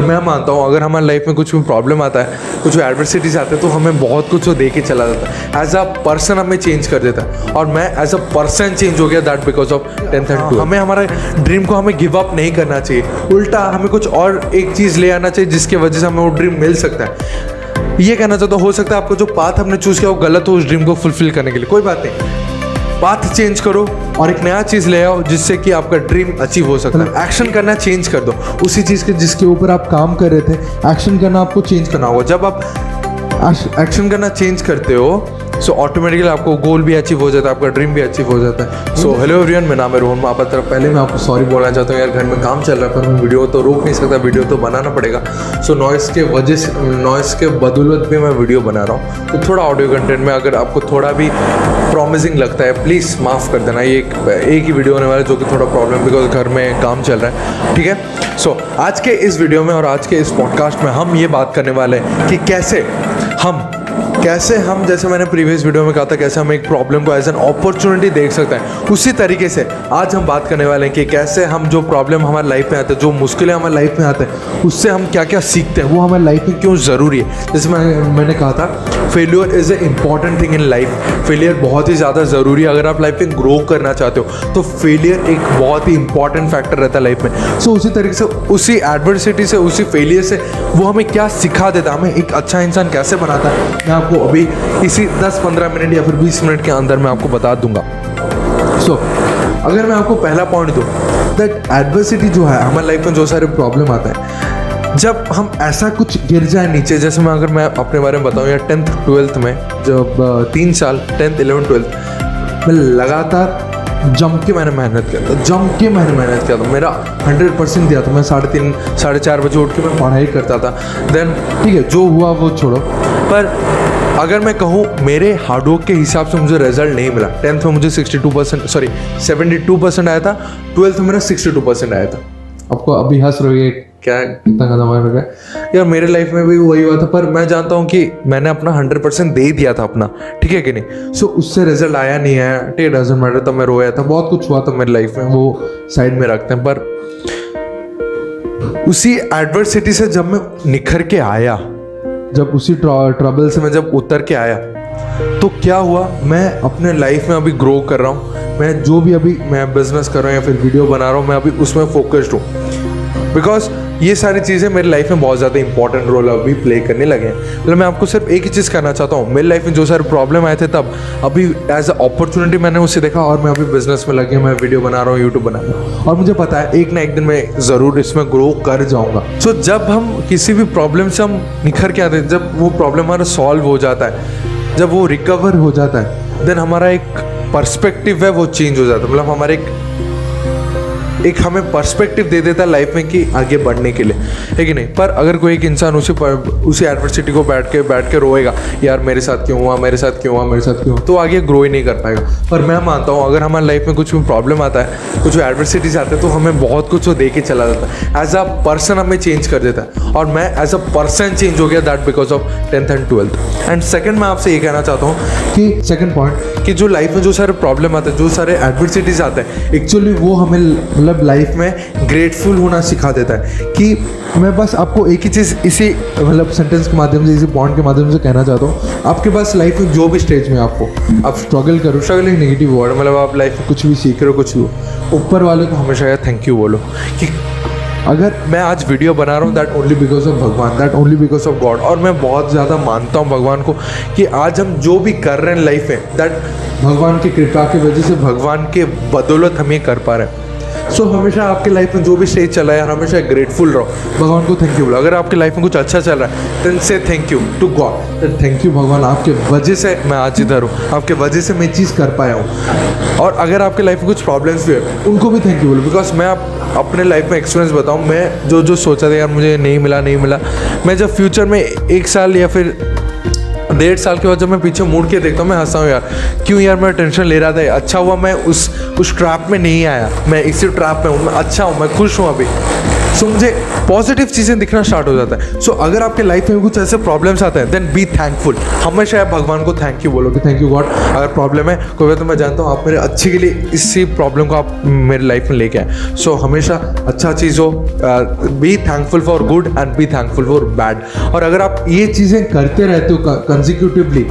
मैं मानता हूँ, अगर हमारे लाइफ में कुछ भी प्रॉब्लम आता है, कुछ भी एडवर्सिटीज आते हैं तो हमें बहुत कुछ वो दे के चला जाता है। एज अ पर्सन हमें चेंज कर देता है। और मैं एज अ पर्सन चेंज हो गया that because of tenth and हमें हमारे ड्रीम को हमें गिव अप नहीं करना चाहिए। उल्टा हमें कुछ और एक चीज़ ले आना चाहिए, जिसकी वजह से हमें वो ड्रीम मिल सकता है। ये कहना चाहता हूँ, हो सकता है आपको जो पाथ हमने चूज़ किया, वो गलत हो उस ड्रीम को फुलफिल करने के लिए। कोई बात नहीं। पाथ चेंज करो और एक नया चीज़ ले आओ जिससे कि आपका ड्रीम अचीव हो सकता है। एक्शन करना चेंज कर दो। उसी चीज़ के जिसके ऊपर आप काम कर रहे थे एक्शन करना आपको चेंज करना होगा। जब आप एक्शन करना चेंज करते हो सो ऑटोमेटिकली आपको गोल भी अचीव हो जाता है आपका ड्रीम भी अचीव हो जाता है। सो हेलो एवरीवन मेरा नाम है रोहन। मापा तरफ़ पहले मैं आपको सॉरी बोलना चाहता हूँ यार घर में काम चल रहा है पर मैं वीडियो तो रोक नहीं सकता वीडियो तो बनाना पड़ेगा। सो नॉइस के वजह से नॉइस के बदौलत भी मैं वीडियो बना रहा हूँ। तो थोड़ा ऑडियो कंटेंट में अगर आपको थोड़ा भी प्रॉमिसिंग लगता है प्लीज़ माफ़ कर देना ये एक, एक ही वीडियो होने वाला है जो कि थोड़ा प्रॉब्लम बिकॉज़ घर में काम चल रहा है। ठीक है? सो आज के इस वीडियो में और आज के इस पॉडकास्ट में हम ये बात करने वाले हैं कि कैसे हम कैसे हम जैसे मैंने प्रीवियस वीडियो में कहा था कैसे हम एक प्रॉब्लम को एज एन अपॉर्चुनिटी देख सकते हैं। उसी तरीके से आज हम बात करने वाले हैं कि कैसे हम जो प्रॉब्लम हमारे लाइफ में आते हैं जो मुश्किलें हमारे लाइफ में आते हैं उससे हम क्या क्या सीखते हैं वो हमारे लाइफ में क्यों ज़रूरी है। जैसे मैं मैंने कहा था failure is a important thing in life failure बहुत ही ज़्यादा ज़रूरी है। अगर आप लाइफ में ग्रो करना चाहते हो तो फेलियर एक बहुत ही इंपॉर्टेंट फैक्टर रहता है लाइफ में। सो so, उसी तरीके से उसी एडवर्सिटी से उसी फेलियर से वो हमें क्या सिखा देता है? हमें एक अच्छा इंसान कैसे बनाता है? मैं आपको अभी इसी 10-15 मिनट या फिर 20 मिनट के अंदर मैं आपको बता दूँगा। सो so, अगर मैं आपको पहला पॉइंट दूँ दैट एडवर्सिटी जो है हमारे लाइफ में जो सारे प्रॉब्लम आता है जब हम ऐसा कुछ गिर जाए नीचे जैसे मैं अगर मैं अपने बारे में बताऊँ या टेंथ ट्वेल्थ में जब तीन साल टेंथ इलेवन ट्वेल्थ में लगातार जम के मैंने मेहनत किया था जम के मैंने मेहनत किया था। मेरा हंड्रेड परसेंट दिया था। मैं साढ़े तीन साढ़े चार बजे उठ के मैं पढ़ाई करता था। देन ठीक है जो हुआ वो छोड़ो। पर अगर मैं कहूँ मेरे हार्डवर्क के हिसाब से मुझे रिज़ल्ट नहीं मिला। टेंथ में मुझे sixty two percent sorry seventy two percent आया था। ट्वेल्थ में मेरा सिक्सटी टू परसेंट आया था। आपको अभी हंस रहे हो? क्या? कितना कदम गया? यार मेरे लाइफ में भी वही हुआ था पर मैं जानता हूँ कि मैंने अपना हंड्रेड परसेंट दे दिया था अपना। ठीक है कि नहीं? सो so, उससे रिज़ल्ट आया नहीं आया टे डजेंट मैटर तब मैं रोया था। बहुत कुछ हुआ था मेरी लाइफ में वो साइड में रखते हैं पर उसी एडवर्सिटी से जब मैं निखर के आया जब उसी ट्रबल से मैं जब उतर के आया तो क्या हुआ? मैं अपने लाइफ में अभी ग्रो कर रहा हूँ। मैं जो भी अभी मैं बिज़नेस कर रहा हूँ या फिर वीडियो बना रहा हूँ, मैं अभी उसमें फोकस्ड हूँ। बिकॉज़ ये सारी चीज़ें मेरी लाइफ में बहुत ज़्यादा इंपॉर्टेंट रोल अभी प्ले करने लगे हैं। मतलब मैं आपको सिर्फ़ एक ही चीज़ कहना चाहता हूँ मेरी लाइफ में जो सारे प्रॉब्लम आए थे तब अभी एज अ अपॉर्चुनिटी मैंने उसे देखा और मैं अभी बिज़नेस में लगे मैं वीडियो बना रहा हूँ यूट्यूब बना रहा हूँ। और मुझे पता है एक ना एक दिन मैं ज़रूर इसमें ग्रो कर जाऊँगा। सो so, जब हम किसी भी प्रॉब्लम से हम निखर के आते हैं जब वो प्रॉब्लम हमारा सॉल्व हो जाता है जब वो रिकवर हो जाता है देन हमारा एक पर्सपेक्टिव है वो चेंज हो जाता है। मतलब हमारे एक एक हमें पर्सपेक्टिव दे देता है लाइफ में कि आगे बढ़ने के लिए। है कि नहीं? पर अगर कोई एक इंसान उसी पर उसी एडवर्सिटी को बैठ के बैठ के रोएगा, यार, मेरे साथ क्यों हुआ? मेरे साथ क्यों हुआ? मेरे साथ क्यों हुआ? तो आगे ग्रो ही नहीं कर पाएगा। पर मैं मानता हूँ, अगर हमारे लाइफ में कुछ भी प्रॉब्लम आता है, कुछ एडवर्सिटीज आते हैं तो हमें बहुत कुछ वो दे के चला जाता है। एज अ पर्सन हमें चेंज कर देता है। और मैं एज अ पर्सन चेंज हो गया that because of tenth and twelfth and second मैं आपसे ये कहना चाहता हूँ कि सेकेंड पॉइंट कि जो लाइफ में जो सारे प्रॉब्लम आते हैं, जो सारे एडवर्सिटीज आते हैं एक्चुअली वो हमें मतलब लाइफ में ग्रेटफुल होना सिखा देता है। कि मैं बस आपको एक ही चीज़ इसी मतलब सेंटेंस के माध्यम से, इसी पॉइंट के माध्यम से कहना चाहता हूँ। आपके पास लाइफ में जो भी स्टेज में आपको, आप स्ट्रगल करो स्ट्रगल एक नेगेटिव वर्ड मतलब आप लाइफ में कुछ भी सीख रहे हो, कुछ भी ऊपर वाले को हमेशा यार थैंक यू बोलो कि अगर मैं आज वीडियो बना रहा हूँ दैट ओनली बिकॉज़ ऑफ़ भगवान that only because of God और मैं बहुत ज़्यादा मानता हूँ भगवान को कि आज हम जो भी कर रहे हैं लाइफ में दैट भगवान की कृपा की वजह से भगवान के बदौलत हम ये कर पा रहे हैं। सो so, हमेशा आपके लाइफ में जो भी स्टेज चला है हमेशा ग्रेटफुल रहो। भगवान को थैंक यू बोलो। अगर आपकी लाइफ में कुछ अच्छा चल रहा है देन से thank you to God then thank you भगवान आपके वजह से मैं आज इधर हूँ। आपके वजह से मैं चीज़ कर पाया हूँ। और अगर आपके लाइफ में कुछ प्रॉब्लम्स भी है उनको भी थैंक यू बोलो। बिकॉज़ मैं आप अपने लाइफ में एक्सपीरियंस बताऊँ मैं जो जो सोचा था यार मुझे नहीं मिला नहीं मिला। मैं जब फ्यूचर में एक साल या फिर डेढ़ साल के बाद जब मैं पीछे मुड़ के देखता हूँ, मैं हंसा हूँ यार। क्यों यार, मैं टेंशन ले रहा था अच्छा हुआ मैं उस उस ट्रैप में नहीं आया। मैं इसी ट्रैप में हूँ, मैं अच्छा हूँ, मैं खुश हूँ अभी। सो so, मुझे पॉजिटिव चीज़ें दिखना स्टार्ट हो जाता है। सो so, अगर आपके लाइफ में कुछ ऐसे प्रॉब्लम्स आते हैं देन बी थैंकफुल हमेशा आप भगवान को थैंक यू बोलो कि थैंक यू गॉड अगर प्रॉब्लम है कोई बात तो मैं जानता हूँ आप मेरे अच्छे के लिए इसी प्रॉब्लम को आप मेरे लाइफ में लेके आए। सो so, हमेशा अच्छा चीज़ हो be thankful for good and be thankful for bad और अगर आप ये चीज़ें करते रहते हो कंजिक्यूटिवली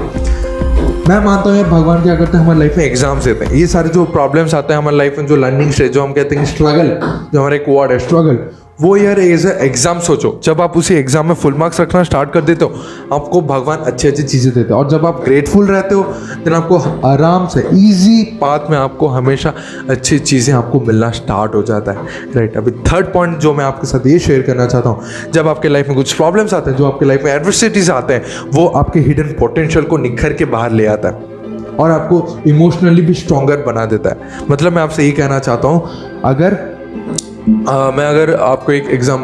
मैं मानता हूँ यार भगवान क्या करते हैं हमारे लाइफ में एग्ज़ाम्स देते हैं। ये सारे जो प्रॉब्लम्स आते हैं हमारे लाइफ में जो लर्निंग स्टेज जो हम कहते हैं स्ट्रगल जो हमारा एक वर्ड है स्ट्रगल वो यार एज ए एग्ज़ाम सोचो। जब आप उसी एग्ज़ाम में फुल मार्क्स रखना स्टार्ट कर देते हो, आपको भगवान अच्छी अच्छी चीज़ें देते हैं। और जब आप ग्रेटफुल रहते हो देन आपको आराम से इजी पाथ में आपको हमेशा अच्छी चीज़ें आपको मिलना स्टार्ट हो जाता है। राइट अभी थर्ड पॉइंट जो मैं आपके साथ ये शेयर करना चाहता हूँ, जब आपके लाइफ में कुछ प्रॉब्लम्स आते हैं, जो आपके लाइफ में एडवर्सिटीज आते हैं, वो आपके हिडन पोटेंशियल को निखर के बाहर ले आता है और आपको इमोशनली भी स्ट्रॉन्गर बना देता है। मतलब मैं आपसे ये कहना चाहता हूँ, अगर आ, मैं अगर आपको एक एग्ज़ाम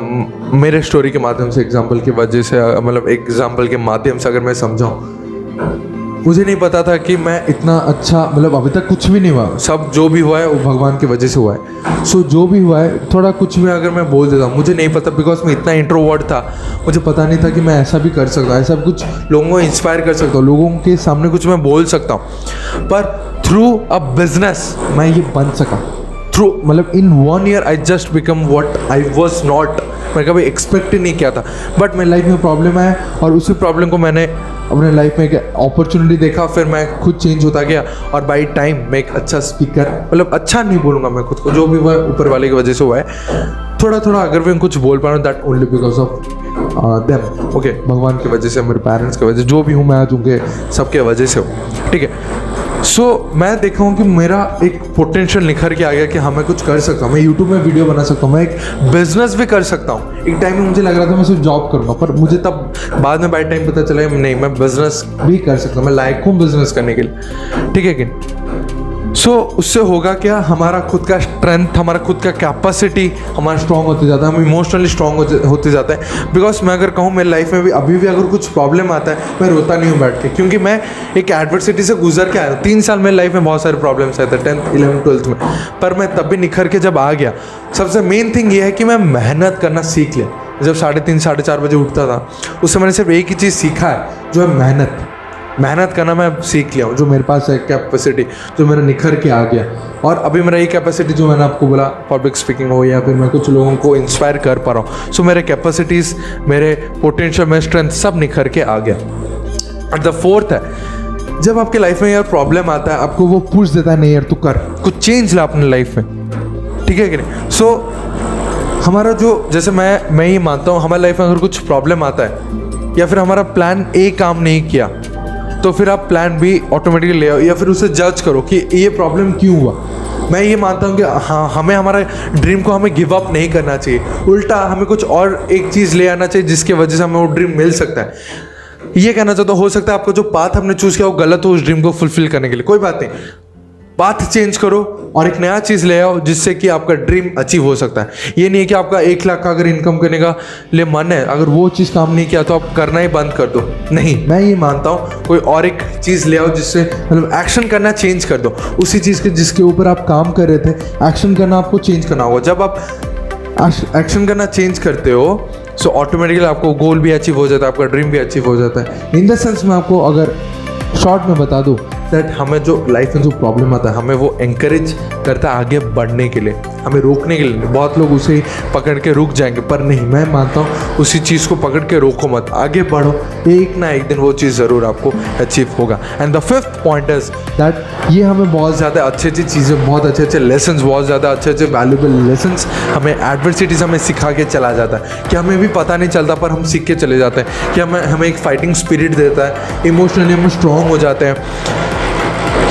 मेरे स्टोरी के माध्यम से एग्ज़ाम्पल की वजह से मतलब एग्ज़ाम्पल के माध्यम से अगर मैं समझाऊँ मुझे नहीं पता था कि मैं इतना अच्छा मतलब अभी तक कुछ भी नहीं हुआ। सब जो भी हुआ है वो भगवान की वजह से हुआ है। सो so, जो भी हुआ है थोड़ा कुछ भी अगर मैं बोल देता हूँ मुझे नहीं पता बिकॉज़ मैं इतना इंट्रोवर्ड था। मुझे पता नहीं था कि मैं ऐसा भी कर सकता ऐसा कुछ लोगों को इंस्पायर कर सकता हूँ लोगों के सामने कुछ मैं बोल सकता हूँ। पर थ्रू अ बिज़नेस मैं ये बन सका। थ्रू मतलब in one year I just become what I was not मैं कभी एक्सपेक्ट ही नहीं किया था. बट मेरी लाइफ में प्रॉब्लम आया और उसी प्रॉब्लम को मैंने अपने लाइफ में एक अपॉर्चुनिटी देखा, फिर मैं खुद चेंज होता गया और बाई टाइम मैं एक अच्छा स्पीकर मतलब अच्छा नहीं बोलूँगा मैं खुद को, जो भी हुआ ऊपर वाले की वजह से हुआ है। थोड़ा थोड़ा अगर मैं कुछ बोल पा रहा हूँ that only because of them okay भगवान की वजह से, मेरे पेरेंट्स की वजह से, जो भी हूँ मैं आज उनके, सबके वजह से हूँ, ठीक है? सो so, मैं देखा हूँ कि मेरा एक पोटेंशियल निखर के आ गया कि हाँ मैं कुछ कर सकता हूँ। मैं यूट्यूब में वीडियो बना सकता हूँ। मैं एक बिज़नेस भी कर सकता हूँ। एक टाइम में मुझे लग रहा था मैं सिर्फ़ जॉब करूँगा पर मुझे तब बाद में बाई टाइम पता चला नहीं मैं बिज़नेस भी कर सकता हूँ। मैं लायक हूँ बिज़नेस करने के लिए। ठीक है कि? सो so, उससे होगा क्या? हमारा खुद का स्ट्रेंथ हमारा खुद का कैपेसिटी हमारा स्ट्रॉन्ग होते जाता है हम इमोशनली स्ट्रॉन्ग होते जाते हैं। बिकॉज़ मैं अगर कहूँ मेरी लाइफ में भी अभी भी अगर कुछ प्रॉब्लम आता है मैं रोता नहीं हूँ बैठ के। क्योंकि मैं एक एडवर्सिटी से गुजर के आया तीन साल मेरी लाइफ में बहुत सारे प्रॉब्लम्स आए थे टेंथ इलेवन ट्वेल्थ में। पर मैं तब भी निखर के जब आ गया सबसे मेन थिंग ये है कि मैं मेहनत करना सीख लिया। जब साढ़े तीन साढ़े चार बजे उठता था उससे मैंने सिर्फ़ एक ही चीज़ सीखा है जो है मेहनत। मेहनत करना मैं सीख लिया हूँ, जो मेरे पास है कैपेसिटी जो मेरा निखर के आ गया। और अभी मेरा ये कैपेसिटी जो मैंने आपको बोला पब्लिक स्पीकिंग हो या फिर मैं कुछ लोगों को इंस्पायर कर पा रहा हूँ सो मेरे कैपेसिटीज़ मेरे पोटेंशियल मेरे स्ट्रेंथ सब निखर के आ गया। और द फोर्थ है, जब आपके लाइफ में यार प्रॉब्लम आता है, आपको वो पूछ देता है, नहीं यार, तू कर, कुछ चेंज ला अपने लाइफ में। ठीक है कि नहीं? सो हमारा जो, जैसे मैं मैं ये मानता हूँ, हमारे लाइफ में अगर कुछ प्रॉब्लम आता है, या फिर हमारा प्लान ए काम नहीं किया तो फिर आप प्लान भी ऑटोमेटिकली ले आओ, या फिर उसे जज करो कि ये प्रॉब्लम क्यों हुआ? मैं ये मानता हूँ कि हाँ हमें हमारे ड्रीम को हमें गिव अप नहीं करना चाहिए। उल्टा हमें कुछ और एक चीज़ ले आना चाहिए जिसके वजह से हमें वो ड्रीम मिल सकता है। ये कहना चाहता हूँ, हो सकता है आपका जो पाथ हमने चूज़ किया वो गलत हो उस ड्रीम को फुलफिल करने के लिए। कोई बात नहीं। पाथ चेंज करो। और एक नया चीज़ ले आओ जिससे कि आपका ड्रीम अचीव हो सकता है। ये नहीं है कि आपका एक लाख का अगर इनकम करने का लिए मन है, अगर वो चीज़ काम नहीं किया तो आप करना ही बंद कर दो। नहीं, मैं ये मानता हूँ, कोई और एक चीज़ ले आओ जिससे मतलब एक्शन करना चेंज कर दो। उसी चीज़ के, जिसके ऊपर आप काम कर रहे थे एक्शन करना आपको चेंज करना होगा। जब आप एक्शन करना चेंज करते हो सो ऑटोमेटिकली आपको गोल भी अचीव हो जाता है, आपका ड्रीम भी अचीव हो जाता है। इन द सेंस मैं आपको अगर शॉर्ट में बता दूँ दैट हमें जो लाइफ में जो प्रॉब्लम आता है, हमें वो इंकरेज करता है आगे बढ़ने के लिए, हमें रोकने के लिए। बहुत लोग उसे पकड़ के रुक जाएँगे, पर नहीं, मैं मानता हूँ उसी चीज़ को पकड़ के रोको मत। आगे बढ़ो, एक ना एक दिन वो चीज़ ज़रूर आपको अचीव होगा। And the fifth point is that ये हमें बहुत ज़्यादा अच्छी अच्छी चीज़ें, बहुत अच्छे अच्छे लेसन बहुत ज़्यादा अच्छे अच्छे वैल्यूबल लेसन हमें एडवर्सिटीज़ हमें सिखा के चला जाता है। कि हमें भी पता नहीं चलता, पर हम सीख के चले जाते हैं। कि हमें हमें एक फाइटिंग स्पिरिट देता है इमोशनली हम स्ट्रॉन्ग हो जाते हैं।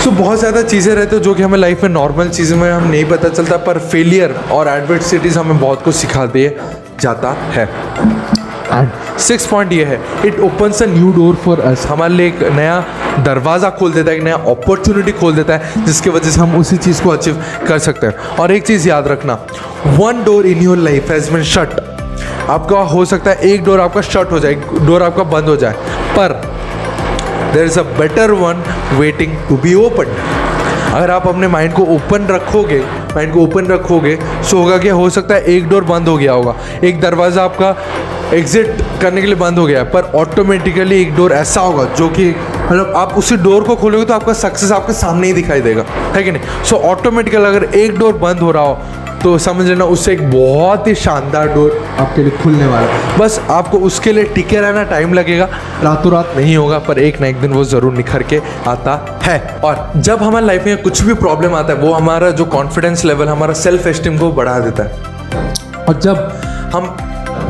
So, बहुत ज़्यादा चीज़ें रहते हैं जो कि हमें लाइफ में नॉर्मल चीज़ों में हम नहीं पता चलता पर फेलियर और एडवर्सिटीज़ हमें बहुत कुछ सिखा दिए जाता है। एंड सिक्स पॉइंट ये है it opens a new door for us हमारे लिए एक नया दरवाज़ा खोल देता है एक नया अपॉर्चुनिटी खोल देता है जिसकी वजह से हम उसी चीज़ को अचीव कर सकते हैं। और एक चीज़ याद रखना one door in your life has been shut आपका हो सकता है एक डोर आपका शट हो जाए एक डोर आपका बंद हो जाए पर there is a better one waiting to be open अगर आप अपने माइंड को ओपन रखोगे माइंड को ओपन रखोगे सो होगा क्या? हो सकता है एक डोर बंद हो गया होगा। एक दरवाज़ा आपका एग्जिट करने के लिए बंद हो गया है, पर ऑटोमेटिकली एक डोर ऐसा होगा जो कि मतलब आप उसी डोर को खोलोगे तो आपका सक्सेस आपके सामने ही दिखाई देगा। है कि नहीं? सो ऑटोमेटिकली अगर एक डोर बंद हो रहा हो तो समझ लेना उससे एक बहुत ही शानदार डोर आपके लिए खुलने वाला है। बस आपको उसके लिए टिके रहना टाइम लगेगा। रातों रात नहीं होगा, पर एक ना एक दिन वो ज़रूर निखर के आता है। और जब हमारी लाइफ में कुछ भी प्रॉब्लम आता है, वो हमारा जो कॉन्फिडेंस लेवल हमारा सेल्फ एस्टीम को बढ़ा देता है। और जब हम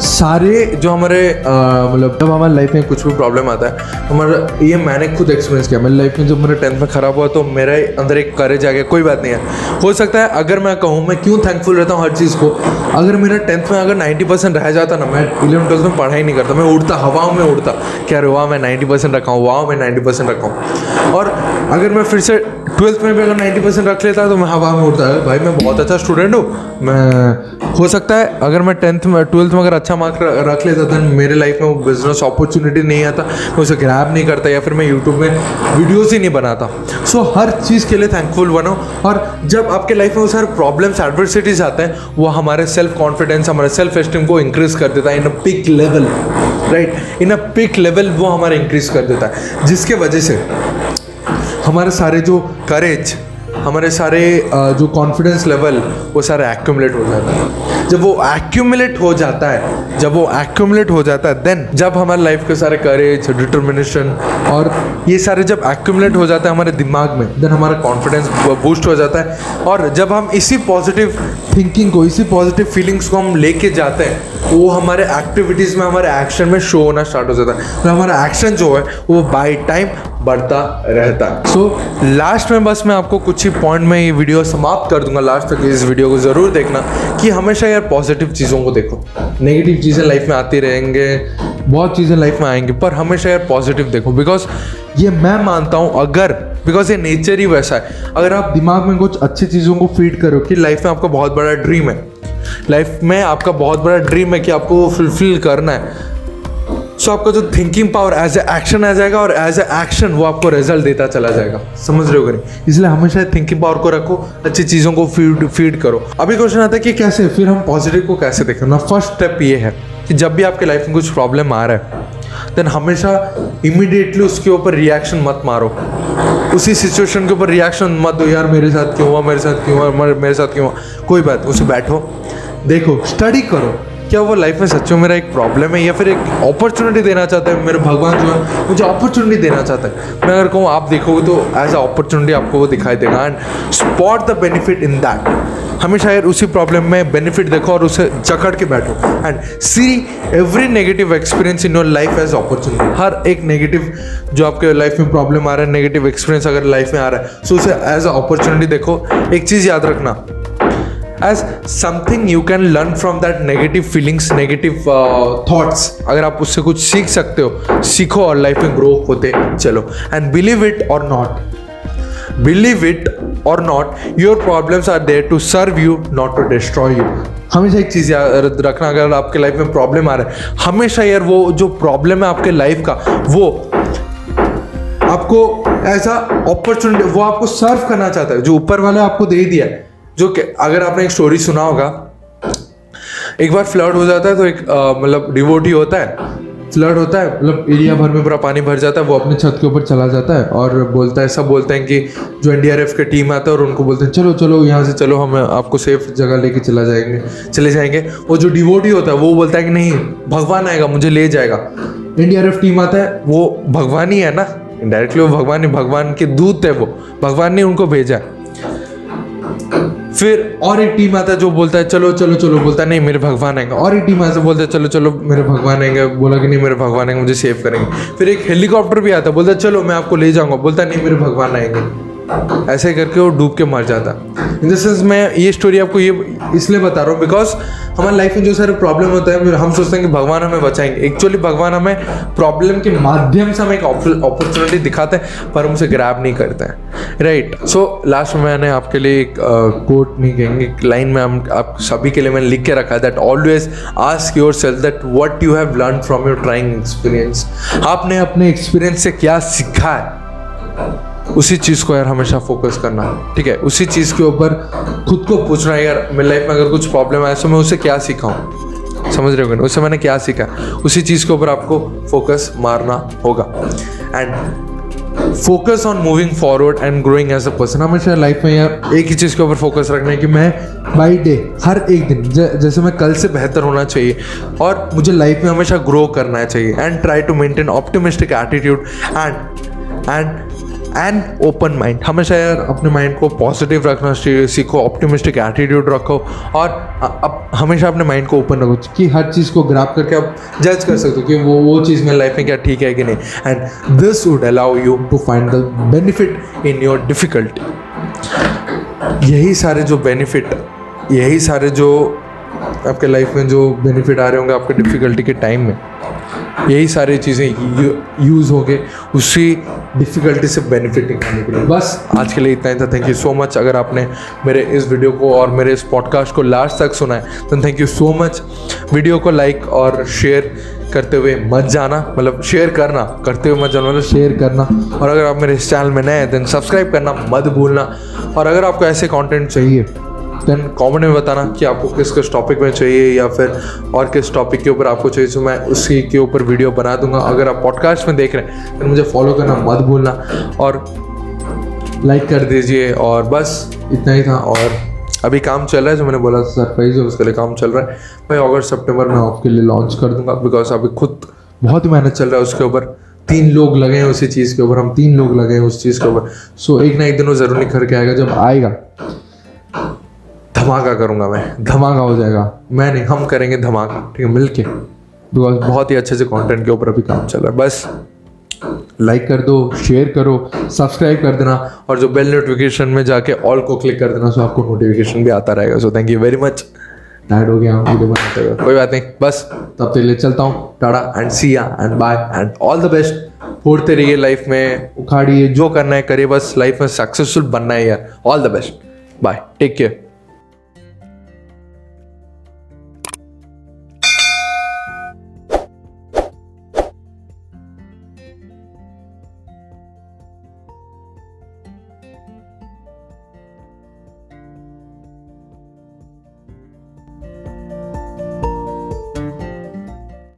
सारे जो हमारे मतलब जब हमारे लाइफ में कुछ भी प्रॉब्लम आता है, हमारा, ये मैंने खुद एक्सपीरियंस किया। मेरी लाइफ में जब मेरा टेंथ में ख़राब हुआ तो मेरे अंदर एक करेज आ गया, कोई बात नहीं है। हो सकता है अगर मैं कहूँ, मैं क्यों थैंकफुल रहता हूँ हर चीज़ को? अगर मेरा टेंथ में अगर नाइन्टी परसेंट रह जाता ना, मैं इलेवन ट्वेल्थ में पढ़ाई नहीं करता, मैं उड़ता, हवाओं में उड़ता। क्या अरे वाह, मैं नाइन्टी परसेंट रखा हूँ, वाह, मैं नाइन्टी परसेंट रखा हूँ। और अगर मैं फिर से ट्वेल्थ में भी अगर नाइन्टी परसेंट रख लेता तो मैं हवा में उड़ता। है भाई मैं बहुत अच्छा स्टूडेंट हूँ। मैं हो सकता है अगर मैं टेंथ में ट्वेल्थ में अगर अच्छा मार्क रख लेता था मेरे लाइफ में वो बिज़नेस अपॉर्चुनिटी नहीं आता। मैं उसे ग्रैब नहीं करता या फिर मैं यूट्यूब में वीडियोज़ ही नहीं बनाता। सो so, हर चीज़ के लिए थैंकफुल बनो। और जब आपके लाइफ में वो सारे प्रॉब्लम्स एडवर्सिटीज आते हैं वो हमारे सेल्फ कॉन्फिडेंस हमारे सेल्फ एस्टीम को इंक्रीज कर देता है। In a peak level right in a peak level वो हमारा इंक्रीज कर देता है। जिसके वजह से हमारे सारे जो करेज हमारे सारे जो कॉन्फिडेंस लेवल वो सारे एक्यूमुलेट हो जाता है। जब वो एक्यूमुलेट हो जाता है, जब वो एक्यूमुलेट हो जाता है देन जब हमारे लाइफ के सारे करेज डिटर्मिनेशन और ये सारे जब एक्यूमुलेट हो जाता है हमारे दिमाग में देन हमारा कॉन्फिडेंस बूस्ट हो जाता है। और जब हम इसी पॉजिटिव थिंकिंग को, इसी पॉजिटिव फीलिंग्स को हम लेके जाते हैं तो वो हमारे एक्टिविटीज़ में, हमारे एक्शन में शो होना स्टार्ट हो जाता है। तो हमारा एक्शन जो है, वो बाई टाइम बढ़ता रहता। है सो लास्ट में बस मैं आपको कुछ ही पॉइंट में ये वीडियो समाप्त कर दूँगा। लास्ट तक इस वीडियो को ज़रूर देखना कि हमेशा यार पॉजिटिव चीज़ों को देखो। नेगेटिव चीज़ें लाइफ में आती रहेंगे, बहुत चीज़ें लाइफ में आएँगी, पर हमेशा यार पॉजिटिव देखो। बिकॉज़ ये मैं मानता हूँ अगर बिकॉज़ ये नेचर ही वैसा है। अगर आप दिमाग में कुछ अच्छी चीज़ों को फ़ीड करो कि लाइफ में आपका बहुत बड़ा ड्रीम है। लाइफ में आपका बहुत बड़ा ड्रीम है कि आपको फुलफिल करना है। सो आपका जो thinking power as a action आ जाएगा और एज ए एक्शन वो आपको रिज़ल्ट देता चला जाएगा। समझ रहे हो नहीं? इसलिए हमेशा थिंकिंग पावर को रखो, अच्छी चीज़ों को फ़ीड फ़ीड करो। अभी क्वेश्चन आता है कि कैसे? फिर हम पॉजिटिव को कैसे देखें ना फ़र्स्ट स्टेप ये है कि जब भी आपके लाइफ में कुछ प्रॉब्लम आ रहा है देन हमेशा इमिडिएटली उसके ऊपर रिएक्शन मत मारो। उसी सिचुएशन के ऊपर रिएक्शन मत दो, यार, मेरे साथ क्यों हुआ? मेरे साथ क्यों हुआ? मेरे साथ क्यों हुआ? कोई बात, उसे बैठो, देखो स्टडी करो। क्या वो लाइफ में सच्चों मेरा एक प्रॉब्लम है या फिर एक अपॉर्चुनिटी देना चाहता है? मेरे भगवान जो है, मुझे अपॉर्चुनिटी देना चाहता है। मैं अगर कहूँ, आप देखोगे तो एज अ अपॉर्चुनिटी आपको वो दिखाई देगा। And spot the benefit in that हमेशा यार उसी प्रॉब्लम में बेनिफिट देखो और उसे जकड़ के बैठो। And see every negative experience in your life as opportunity हर एक नेगेटिव जो आपके लाइफ में प्रॉब्लम आ रहा है नेगेटिव एक्सपीरियंस अगर लाइफ में आ रहा है सो उसे एज अ अपॉर्चुनिटी देखो। एक चीज़ याद रखना। As something you can learn from that negative feelings negative thoughts अगर आप उससे कुछ सीख सकते हो, सीखो और लाइफ में ग्रो होते चलो। And believe it or not believe it or not your problems are there to serve you not to destroy you हमेशा एक चीज़ याद रखना, अगर आपके लाइफ में प्रॉब्लम आ रहा है, हमेशा यार वो जो प्रॉब्लम है आपके लाइफ का, वो आपको ऐसा अपॉर्चुनिटी वो आपको सर्व करना चाहता है। जो ऊपर वाले आपको दे दिया है। जो अगर आपने एक स्टोरी सुना होगा, एक बार फ्लड हो जाता है तो एक मतलब डिवोटी होता है फ्लड होता है मतलब एरिया भर में पूरा पानी भर जाता है, वो अपने छत के ऊपर चला जाता है और बोलता है, सब बोलते हैं कि जो एनडीआरएफ के टीम आता है और उनको बोलते हैं, चलो चलो, यहाँ से चलो, हम आपको सेफ़ जगह लेके चला जाएँगे, चले जाएँगे। वो जो डिवोटी होता है, वो बोलता है कि नहीं, भगवान आएगा, मुझे ले जाएगा। एनडीआरएफ टीम आता है, वो भगवान ही है ना डायरेक्टली वो भगवान ही, भगवान के दूत है वो, भगवान ने उनको भेजा है। फिर और एक टीम आता है जो बोलता है, चलो चलो चलो, बोलता है, नहीं, मेरे भगवान आएँगे। और एक टीम आता है, बोलता है, चलो चलो, मेरे भगवान आएँगे। बोला कि, नहीं, मेरे भगवान आएँगे, मुझे सेव करेंगे। फिर एक हेलीकॉप्टर भी आता है, बोलता है, चलो, मैं आपको ले जाऊँगा। बोलता है, नहीं, मेरे भगवान आएँगे। ऐसे करके वो डूब के मर जाता। इन द सेंस मैं ये स्टोरी आपको ये इसलिए बता रहा हूँ बिकॉज़ हमारे लाइफ में जो सारे प्रॉब्लम होते हैं हम सोचते हैं कि भगवान हमें बचाएँगे। एक्चुअली भगवान हमें प्रॉब्लम के माध्यम से हमें एक अपॉर्चुनिटी दिखाते हैं, पर हम उसे ग्रैब नहीं करते हैं। राइट सो लास्ट में मैंने आपके लिए एक कोट नहीं कहेंगे, एक लाइन में हम, आप सभी के लिए मैंने लिख के रखा है that always ask yourself that what you have learn from your trying experience आपने अपने एक्सपीरियंस से क्या सीखा है? उसी चीज़ को यार हमेशा फोकस करना, ठीक है? उसी चीज़ के ऊपर खुद को पूछना यार, मेरी लाइफ में अगर कुछ प्रॉब्लम आए तो मैं उसे क्या सीखाऊँ? समझ रहे हो उससे मैंने क्या सीखा? उसी चीज़ के ऊपर आपको फोकस मारना होगा। And focus on moving forward and growing as a person हमेशा लाइफ में यार एक ही चीज़ के ऊपर फोकस रखना है कि मैं बाई डे हर एक दिन जैसे मैं कल से बेहतर होना चाहिए और मुझे लाइफ में हमेशा ग्रो करना चाहिए। And try to maintain optimistic attitude and and and open mind हमेशा यार अपने माइंड को पॉजिटिव रखना सीखो ऑप्टिमिस्टिक एटीट्यूड रखो और अब हमेशा अपने माइंड को ओपन रखो कि हर चीज़ को ग्राप करके आप जज कर सकते हो कि वो वो चीज़ मेरी लाइफ में क्या ठीक है कि नहीं. And this would allow you to find the benefit in your difficulty यही सारे जो बेनिफिट यही सारे जो आपके लाइफ में जो बेनिफिट आ रहे होंगे आपके डिफ़िकल्टी के टाइम में. यही सारी चीज़ें यूज़ हो गए, उसी डिफ़िकल्टी से बेनिफिट निकालने के लिए। बस आज के लिए इतना ही था। थैंक यू सो मच अगर आपने मेरे इस वीडियो को और मेरे इस पॉडकास्ट को लास्ट तक सुना है तो thank you so much video को लाइक और शेयर करते हुए मत जाना। मतलब शेयर करना, करते हुए मत जाना। मतलब शेयर करना। और अगर आप मेरे इस चैनल में नए हैं देन सब्सक्राइब करना मत भूलना। और अगर आपको ऐसे कंटेंट चाहिए देन कमेंट में बताना कि आपको किस किस टॉपिक में चाहिए या फिर और किस टॉपिक के ऊपर आपको चाहिए तो मैं उसी के ऊपर वीडियो बना दूँगा। अगर आप पॉडकास्ट में देख रहे हैं तो मुझे फॉलो करना मत भूलना और लाइक कर दीजिए और बस इतना ही था और अभी काम चल रहा है, जो मैंने बोला सरप्राइज़ है, उसके लिए काम चल रहा है। मैं अगस्त सितंबर में आपके लिए लॉन्च कर दूँगा बिकॉज़ अभी खुद बहुत मेहनत चल रहा है उसके ऊपर। तीन लोग लगे हैं उसी चीज़ के ऊपर, हम तीन लोग लगे हैं उस चीज़ के ऊपर। सो एक ना एक दिन वो ज़रूर निखर के आएगा जब आएगा। धमाका करूँगा मैं। धमाका हो जाएगा। मैं नहीं हम करेंगे धमाका ठीक है मिलके। बिकॉज़ बहुत ही अच्छे से कंटेंट के ऊपर अभी काम चल रहा है। बस लाइक कर दो शेयर करो सब्सक्राइब कर देना और जो बेल नोटिफिकेशन में जाके ऑल को क्लिक कर देना सो आपको नोटिफिकेशन भी आता रहेगा। So thank you very much tired हो गया वीडियो बनाते हुए कोई बात नहीं बस। तब तक ले चलता हूँ। Tata and see ya and bye and all the best फोड़ते रहिए लाइफ में उखाड़िए। जो करना है करिए बस लाइफ में सक्सेसफुल बनना है यार all the best bye take care